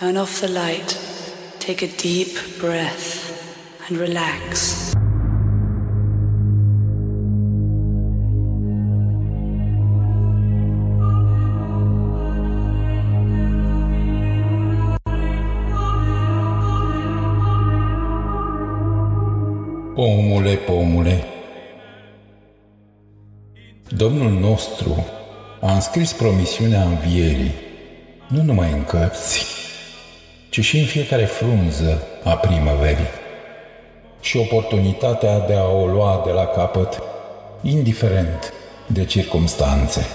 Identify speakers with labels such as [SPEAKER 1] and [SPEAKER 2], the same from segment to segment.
[SPEAKER 1] Turn off the light, take a deep breath, and relax.
[SPEAKER 2] Omule, pomule, Domnul nostru a înscris promisiunea învierii, nu numai în cărți, ci și în fiecare frunză a primăverii. Și oportunitatea de a o lua de la capăt, indiferent de circumstanțe.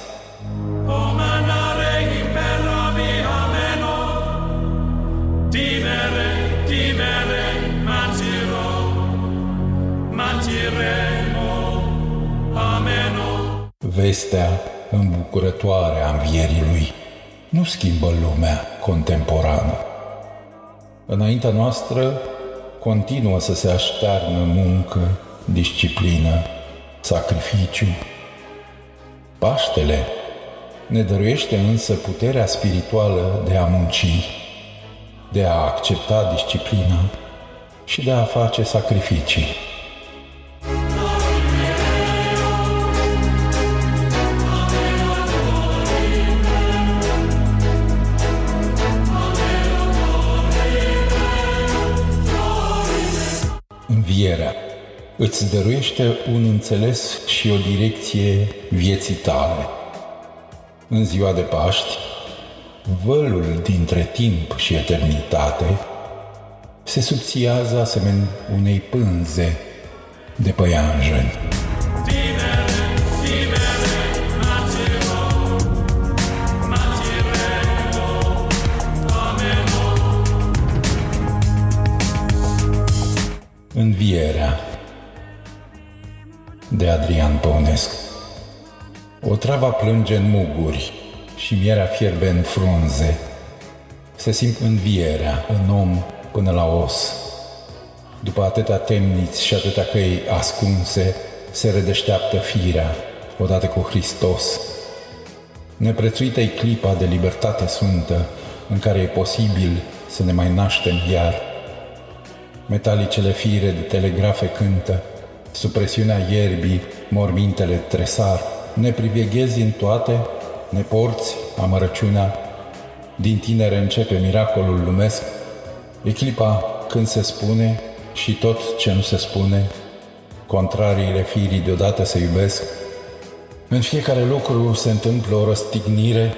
[SPEAKER 2] Vestea îmbucurătoare a învierii lui. Nu schimbă lumea contemporană. Înaintea noastră continuă să se aștearnă muncă, disciplină, sacrificiu. Paștele ne dăruiește însă puterea spirituală de a munci, de a accepta disciplina și de a face sacrificii. Îți dăruiește un înțeles și o direcție vieții tale. În ziua de Paști, vălul dintre timp și eternitate se subțiază asemenea unei pânze de păianjeni. O travă plânge în muguri și mierea fierbe în frunze. Se simt învierea în om până la os. După atâtea temniți și atâtea căi ascunse, se redeșteaptă firea, odată cu Hristos. Neprețuită-i clipa de libertate sfântă, în care e posibil să ne mai naștem iar Metalicele fire de telegrafe cântă, sub presiunea ierbii, mormintele tresar. Ne priveghezi în toate, ne porți amărăciunea, din tinere începe miracolul lumesc, e clipa când se spune și tot ce nu se spune, contrariile firii deodată se iubesc. În fiecare lucru se întâmplă o răstignire,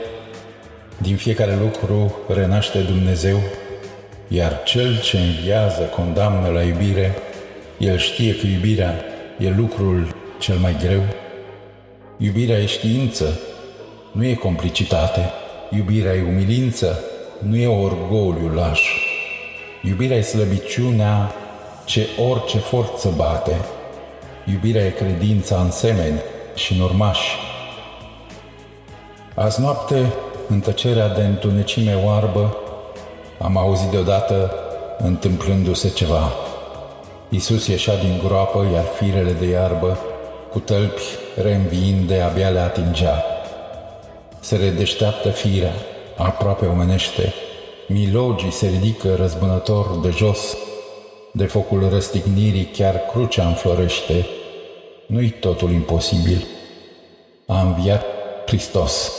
[SPEAKER 2] din fiecare lucru renaște Dumnezeu, iar cel ce înviază condamnă la iubire, el știe că iubirea e lucrul cel mai greu. Iubirea e știință, nu e complicitate. Iubirea e umilință, nu e orgoliu laș. Iubirea e slăbiciunea ce orice forță bate. Iubirea e credința în semeni și în urmași. Azi noapte, în tăcerea de întunecime oarbă, am auzit deodată întâmplându-se ceva. Iisus ieșea din groapă, iar firele de iarbă, cu tălpi reînviinde, abia le atingea. Se redeșteaptă firea, aproape omenește. Milogii se ridică răzbunător de jos, de focul răstignirii chiar crucea înflorește. Nu-i totul imposibil. A înviat Hristos.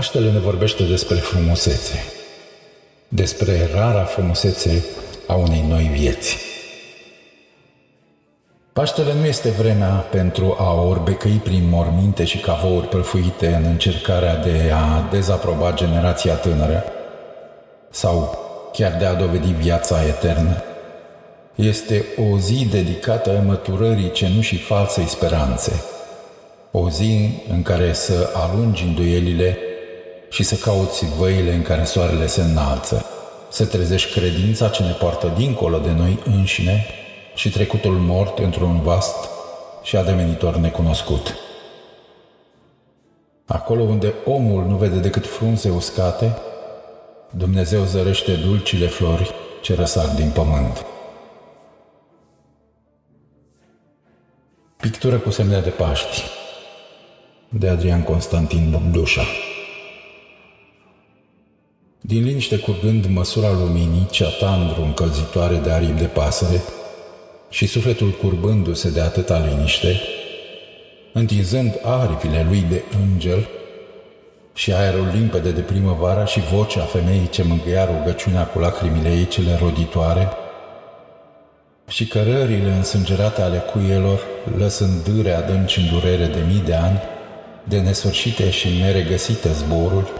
[SPEAKER 2] Paștele ne vorbește despre frumusețe, despre rara frumusețe a unei noi vieți. Paștele nu este vremea pentru a orbecăi prin morminte și cavouri prăfuite în încercarea de a dezaproba generația tânără sau chiar de a dovedi viața eternă. Este o zi dedicată măturării cenușii falsei speranțe, o zi în care să alungi îndoielile și să cauți văile în care soarele se înalță, să trezești credința ce ne poartă dincolo de noi înșine și trecutul mort într-un vast și ademenitor necunoscut. Acolo unde omul nu vede decât frunze uscate, Dumnezeu zărește dulcile flori ce răsar din pământ. Pictură cu semne de Paști de Adrian Constantin Bogdușa Din liniște curgând măsura luminii, cea tandru încălzitoare de aripi de pasăre și sufletul curbându-se de atâta liniște, întinzând aripile lui de îngel și aerul limpede de primăvara și vocea femeii ce mângâia rugăciunea cu lacrimile ei cele roditoare, și cărările însângerate ale cuielor, lăsând dâre adânci în durere de mii de ani, de nesfârșite și neregăsite zboruri,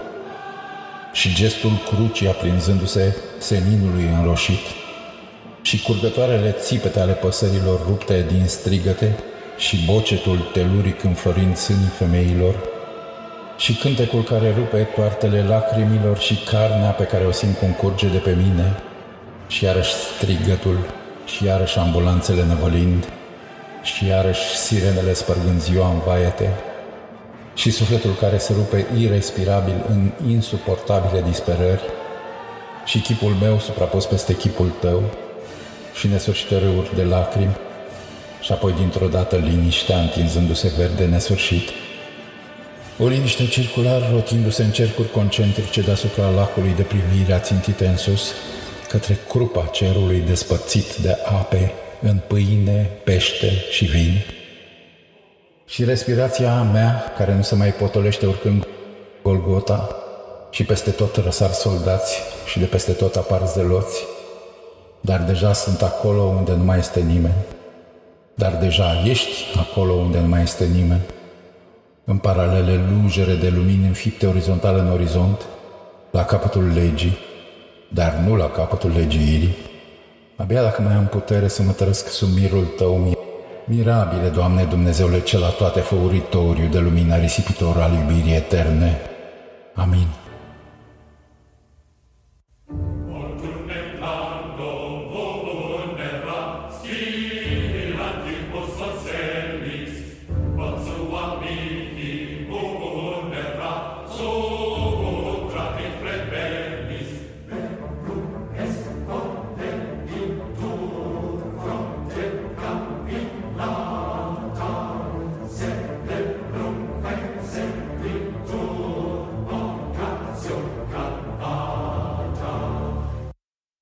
[SPEAKER 2] și gestul crucii aprinzându-se seninului înroșit, și curgătoarele țipete ale păsărilor rupte din strigăte, și bocetul teluric înflorind sânii femeilor, și cântecul care rupe toartele lacrimilor și carnea pe care o simt cum curge de pe mine, și iarăși strigătul, și iarăși ambulanțele năvălind, și iarăși sirenele spărgând ziua în vaiete, și sufletul care se rupe irrespirabil în insuportabile disperări, și chipul meu suprapus peste chipul tău, și nesfârșite râuri de lacrimi, și apoi dintr-o dată liniștea întinzându-se verde nesfârșit, o liniște circular rotindu-se în cercuri concentrice deasupra lacului de privire ațintite în sus, către crupa cerului despărțit de ape în pâine, pește și vin. Și respirația mea, care nu se mai potolește urcând Golgota, și peste tot răsar soldați și de peste tot apar zeloți, dar deja sunt acolo unde nu mai este nimeni. Dar deja ești acolo unde nu mai este nimeni. În paralele lungere de lumini înfipte orizontal în orizont, la capătul legii, dar nu la capătul legiuirii. Abia dacă mai am putere să mă trăsc sub mirul tău, mirabile, Doamne Dumnezeule cel la toate făuritoriu de lumina risipitor al iubirii eterne. Amin.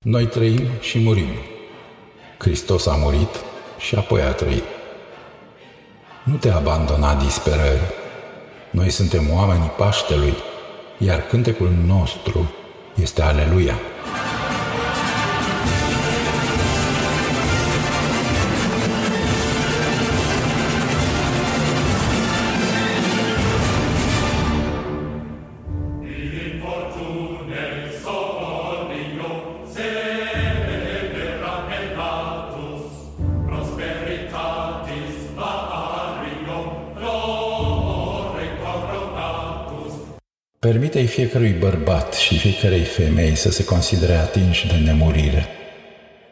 [SPEAKER 2] Noi trăim și murim. Hristos a murit și apoi a trăit. Nu te abandona disperări. Noi suntem oamenii Paștelui, iar cântecul nostru este Aleluia. Permite-i fiecărui bărbat și fiecarei femei să se considere atinși de nemurire.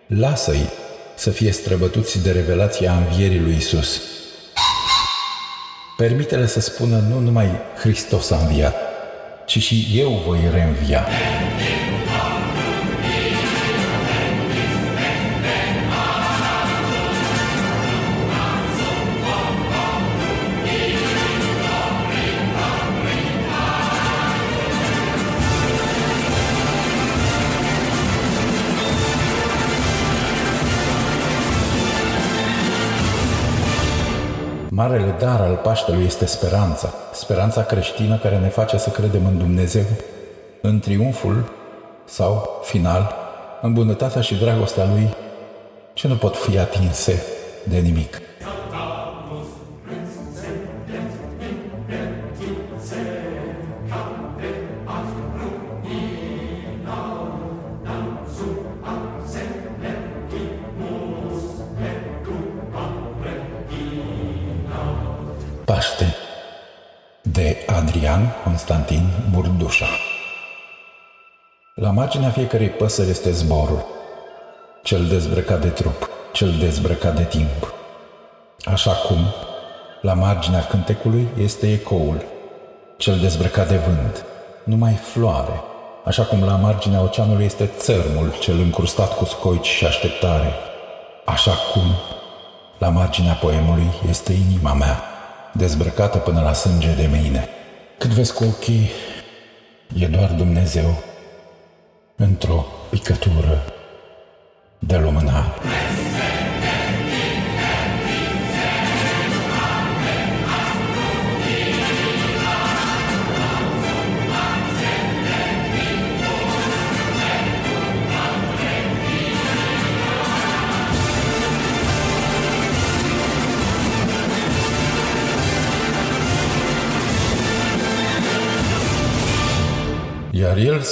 [SPEAKER 2] Lasă-i să fie străbătuți de revelația învierii lui Isus. Permite-le să spună nu numai Hristos a înviat, ci și eu voi reînvia. Marele dar al Paștelui este speranța, speranța creștină care ne face să credem în Dumnezeu, în triumful sau, final, în bunătatea și dragostea Lui, ce nu pot fi atinse de nimic. Adrian Constantin Burdușa La marginea fiecarei păsări este zborul, cel dezbrăcat de trup, cel dezbrăcat de timp. Așa cum, la marginea cântecului este ecoul, cel dezbrăcat de vânt, numai floare, așa cum la marginea oceanului este țărmul cel încrustat cu scoici și așteptare, așa cum la marginea poemului este inima mea, dezbrăcată până la sânge de mine. Cât vezi cu ochii, e doar Dumnezeu într-o picătură de lumânare.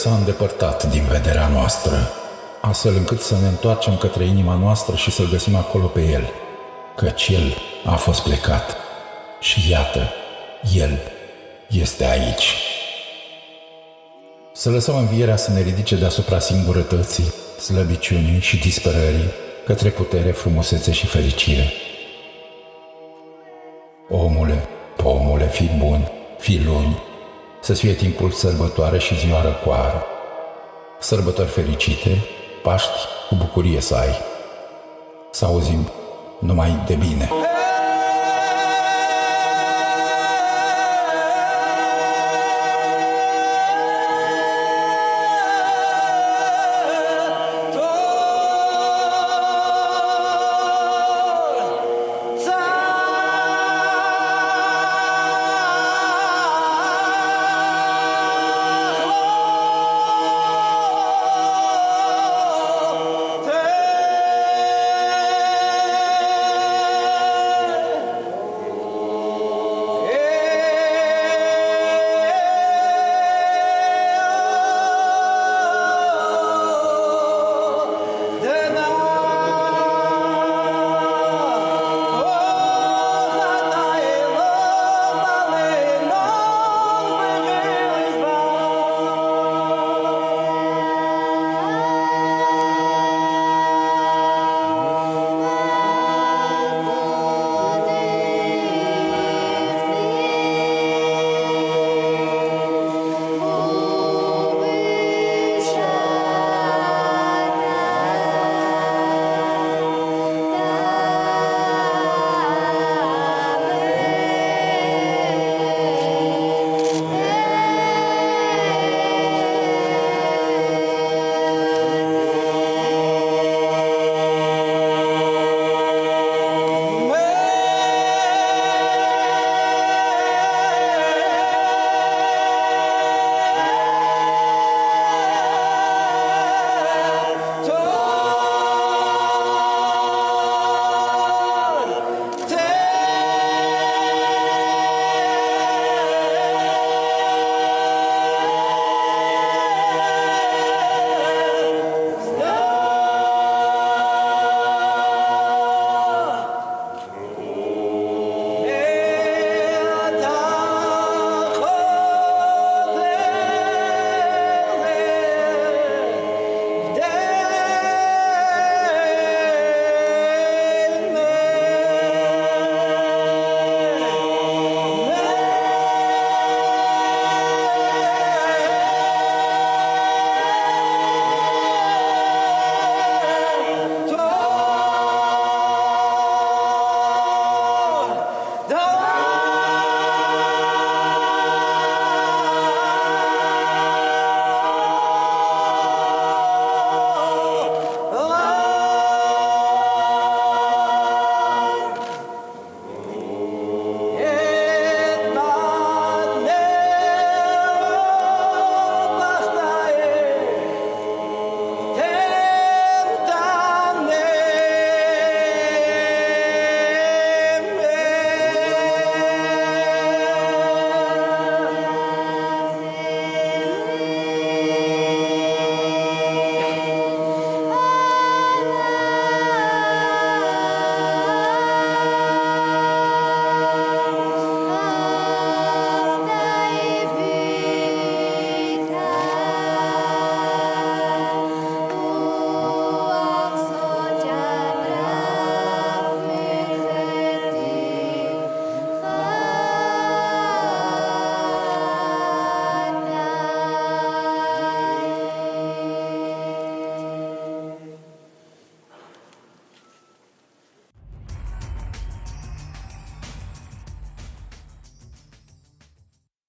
[SPEAKER 2] S-a îndepărtat din vederea noastră, astfel încât să ne întoarcem către inima noastră și să-l găsim acolo pe el, căci el a fost plecat. Și iată, el este aici. Să lăsăm învierea să ne ridice deasupra singurătății, slăbiciunii și disperării către putere, frumusețe și fericire. Omule, pomule, fi bun, fi luni, să fie timpul sărbătoare și ziua răcoară. Sărbători fericite, Paști cu bucurie să ai. Să auzim numai de bine.